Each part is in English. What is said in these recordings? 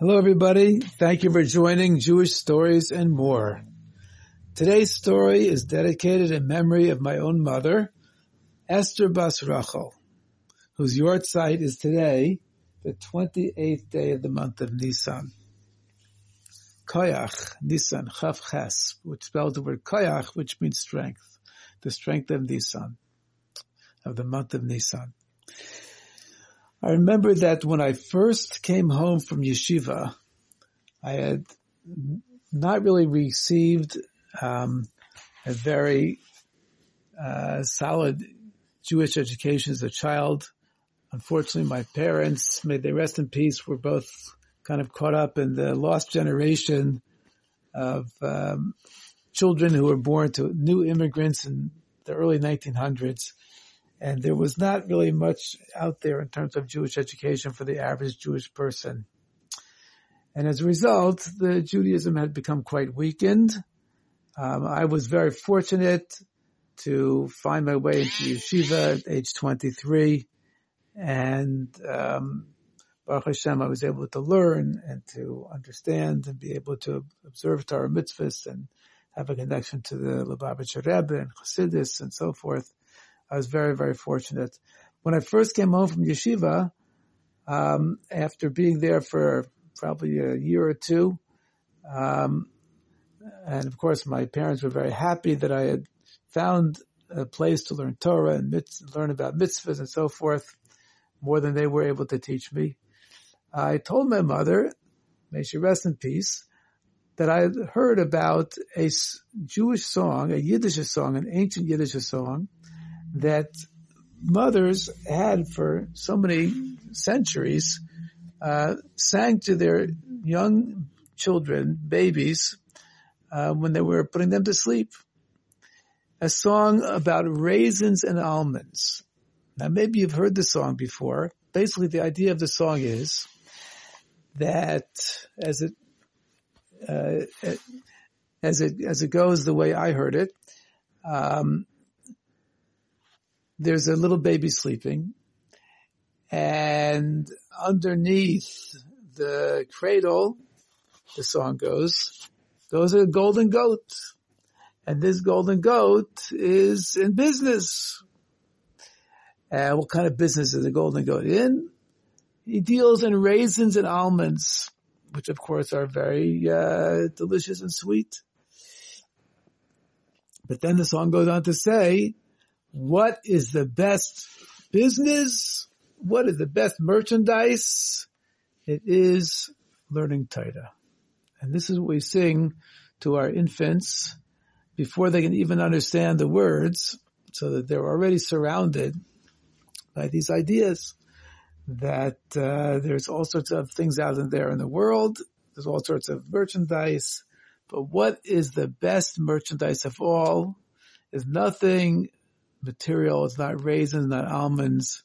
Hello, everybody. Thank you for joining Jewish Stories and More. Today's story is dedicated in memory of my own mother, Esther Bas Rachel, whose yahrzeit is today, the 28th day of the month of Nisan. Koyach, Nisan, Chaf Ches, which spells the word Koyach, which means strength, the strength of Nisan, of the month of Nisan. I remember that when I first came home from yeshiva, I had not really received um, a very uh, solid Jewish education as a child. Unfortunately, my parents, may they rest in peace, were both kind of caught up in the lost generation of um, children who were born to new immigrants in the early 1900s and there was not really much out there in terms of Jewish education for the average Jewish person. And as a result, the Judaism had become quite weakened. Um, I was very fortunate to find my way into yeshiva at age 23, and um, Baruch Hashem, I was able to learn and to understand and be able to observe Torah mitzvahs and have a connection to the Lubavitcher Rebbe and Chassidus and so forth. I was very, very fortunate. When I first came home from yeshiva, um, after being there for probably a year or two, um, and of course my parents were very happy that I had found a place to learn Torah and mitz- learn about mitzvahs and so forth, more than they were able to teach me. I told my mother, may she rest in peace, that I had heard about a Jewish song, a Yiddish song, an ancient Yiddish song, that mothers had for so many centuries uh, sang to their young children, babies, uh, when they were putting them to sleep. A song about raisins and almonds. Now maybe you've heard the song before. Basically the idea of the song is that as it, uh, as it, as it goes the way I heard it, um, there's a little baby sleeping and underneath the cradle, the song goes, goes a golden goat. And this golden goat is in business. And what kind of business is the golden goat in? He deals in raisins and almonds, which of course are very uh, delicious and sweet. But then the song goes on to say, what is the best business? What is the best merchandise? It is learning Torah. And this is what we sing to our infants before they can even understand the words so that they're already surrounded by these ideas that uh, there's all sorts of things out there in the world. There's all sorts of merchandise. But what is the best merchandise of all is nothing material. It's not raisins, not almonds.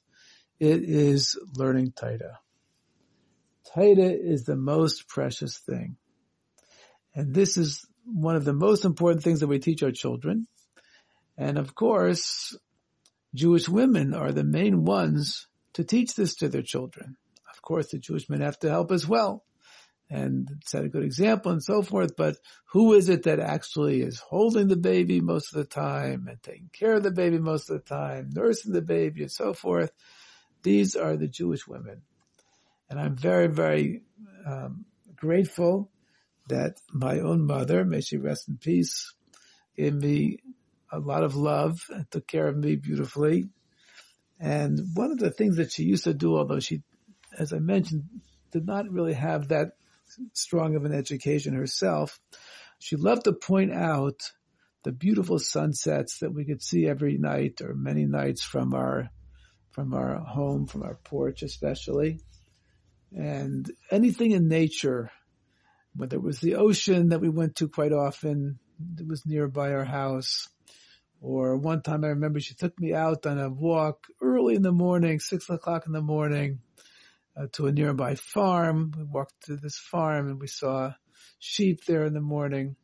It is learning Torah. Torah is the most precious thing. And this is one of the most important things that we teach our children. And of course, Jewish women are the main ones to teach this to their children. Of course, the Jewish men have to help as well and set a good example and so forth. But who is it that actually is holding the baby most of the time and taking care of the baby most of the time, nursing the baby and so forth? These are the Jewish women. And I'm very, very um, grateful that my own mother, may she rest in peace, gave me a lot of love and took care of me beautifully. And one of the things that she used to do, although she, as I mentioned, did not really have that strong of an education herself, she loved to point out the beautiful sunsets that we could see every night or many nights from our from our home, from our porch especially. And anything in nature, whether it was the ocean that we went to quite often, it was nearby our house, or one time I remember she took me out on a walk early in the morning, six o'clock in the morning, uh, to a nearby farm. We walked to this farm and we saw sheep there in the morning.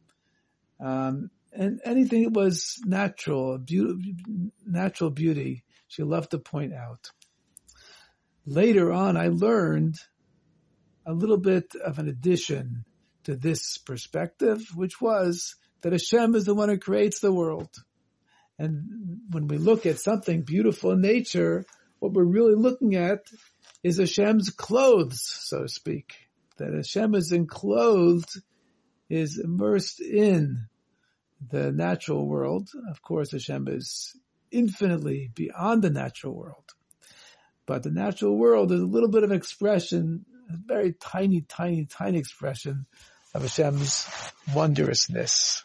Um, and anything that was natural, natural beauty, she loved to point out. Later on, I learned a little bit of an addition to this perspective, which was that Hashem is the one who creates the world. And when we look at something beautiful in nature, what we're really looking at is Hashem's clothes, so to speak. That Hashem is enclosed, is immersed in the natural world. Of course, Hashem is infinitely beyond the natural world. But the natural world is a little bit of expression, a very tiny, tiny, tiny expression of Hashem's wondrousness.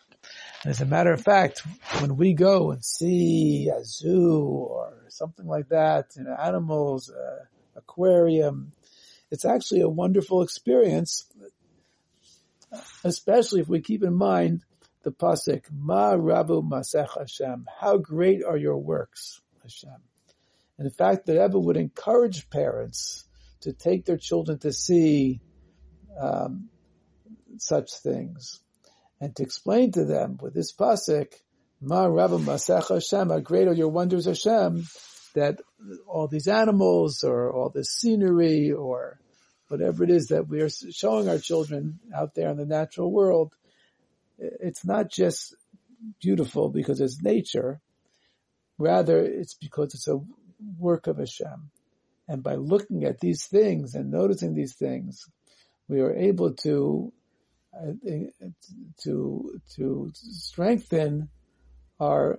And as a matter of fact, when we go and see a zoo or something like that, you know, animals, uh, aquarium, it's actually a wonderful experience, especially if we keep in mind the pasuk, Ma Rabu Masech Hashem. How great are your works, Hashem. And the fact that Rebbe would encourage parents to take their children to see um, such things and to explain to them with this pasuk, Ma Rabba Masech Hashem, how great are your wonders Hashem, that all these animals or all this scenery or whatever it is that we are showing our children out there in the natural world, it's not just beautiful because it's nature, rather it's because it's a work of Hashem. And by looking at these things and noticing these things, we are able to to to strengthen our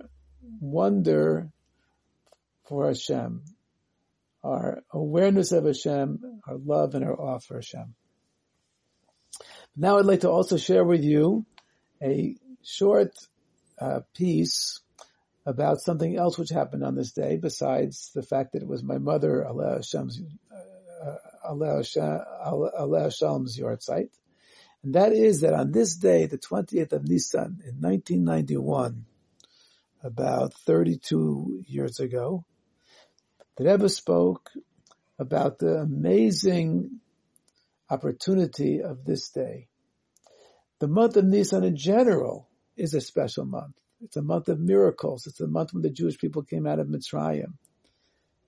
wonder for Hashem, our awareness of Hashem, our love and our awe for Hashem. Now I'd like to also share with you a short uh, piece about something else which happened on this day, besides the fact that it was my mother, aleha hashalom's, uh, aleha hashalom's yahrzeit. And that is that on this day, the 20th of Nisan in 1991, about 32 years ago, the Rebbe spoke about the amazing opportunity of this day. The month of Nisan in general is a special month. It's a month of miracles. It's a month when the Jewish people came out of Mitzrayim.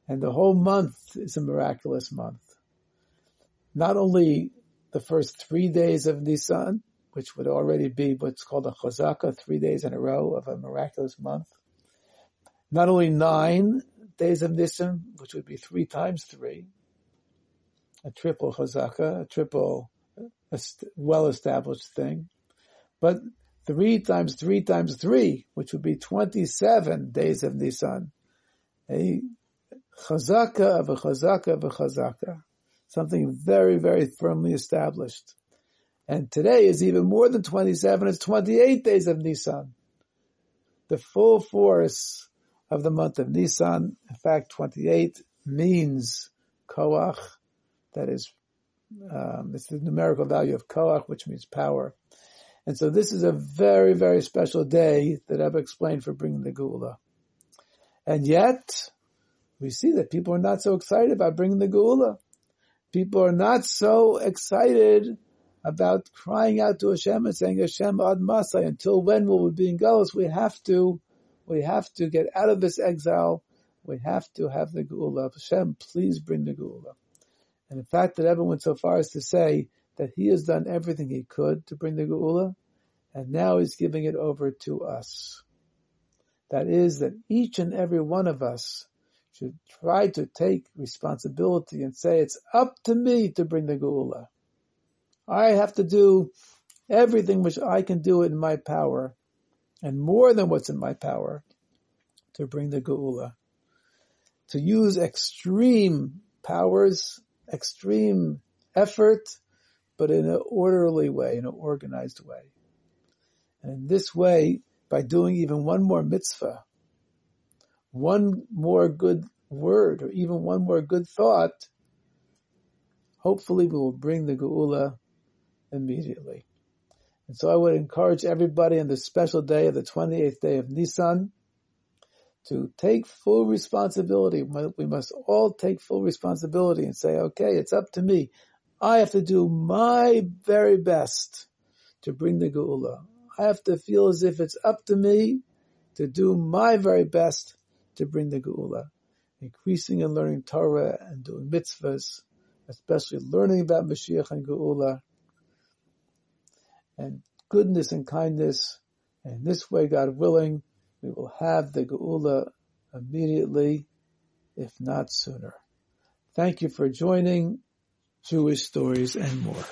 And the whole month is a miraculous month. Not only the first three days of Nisan, which would already be what's called a chazaka, three days in a row of a miraculous month. Not only nine days of Nisan, which would be three times three, a triple chazaka, a triple uh, well-established thing, but three times three times three, which would be 27 days of Nisan, a chazaka of a chazaka of a chazaka something very, very firmly established. And today is even more than 27, it's 28 days of Nisan. The full force of the month of Nisan, in fact, 28 means koach, that is, um, it's the numerical value of koach, which means power. And so this is a very, very special day that I've explained for bringing the Geula. And yet, we see that people are not so excited about bringing the Geula people are not so excited about crying out to Hashem and saying Hashem ad masai. Until when will we be in Galus? We have to, we have to get out of this exile. We have to have the Geula. Hashem, please bring the Geula. And in fact, that everyone went so far as to say that he has done everything he could to bring the Geula, and now he's giving it over to us. That is that each and every one of us should try to take responsibility and say, it's up to me to bring the Geula. I have to do everything which I can do in my power, and more than what's in my power, to bring the Geula. To use extreme powers, extreme effort, but in an orderly way, in an organized way. And in this way, by doing even one more mitzvah, one more good word or even one more good thought, hopefully we will bring the Geula immediately. And so I would encourage everybody on this special day of the 28th day of Nisan to take full responsibility. We must all take full responsibility and say, okay, it's up to me. I have to do my very best to bring the Geula. I have to feel as if it's up to me to do my very best to bring the Geula. Increasing and learning Torah and doing mitzvahs especially learning about Mashiach and Geula, and goodness and kindness. And this way, God willing, we will have the Geula immediately, if not sooner. Thank you for joining Jewish Stories and More.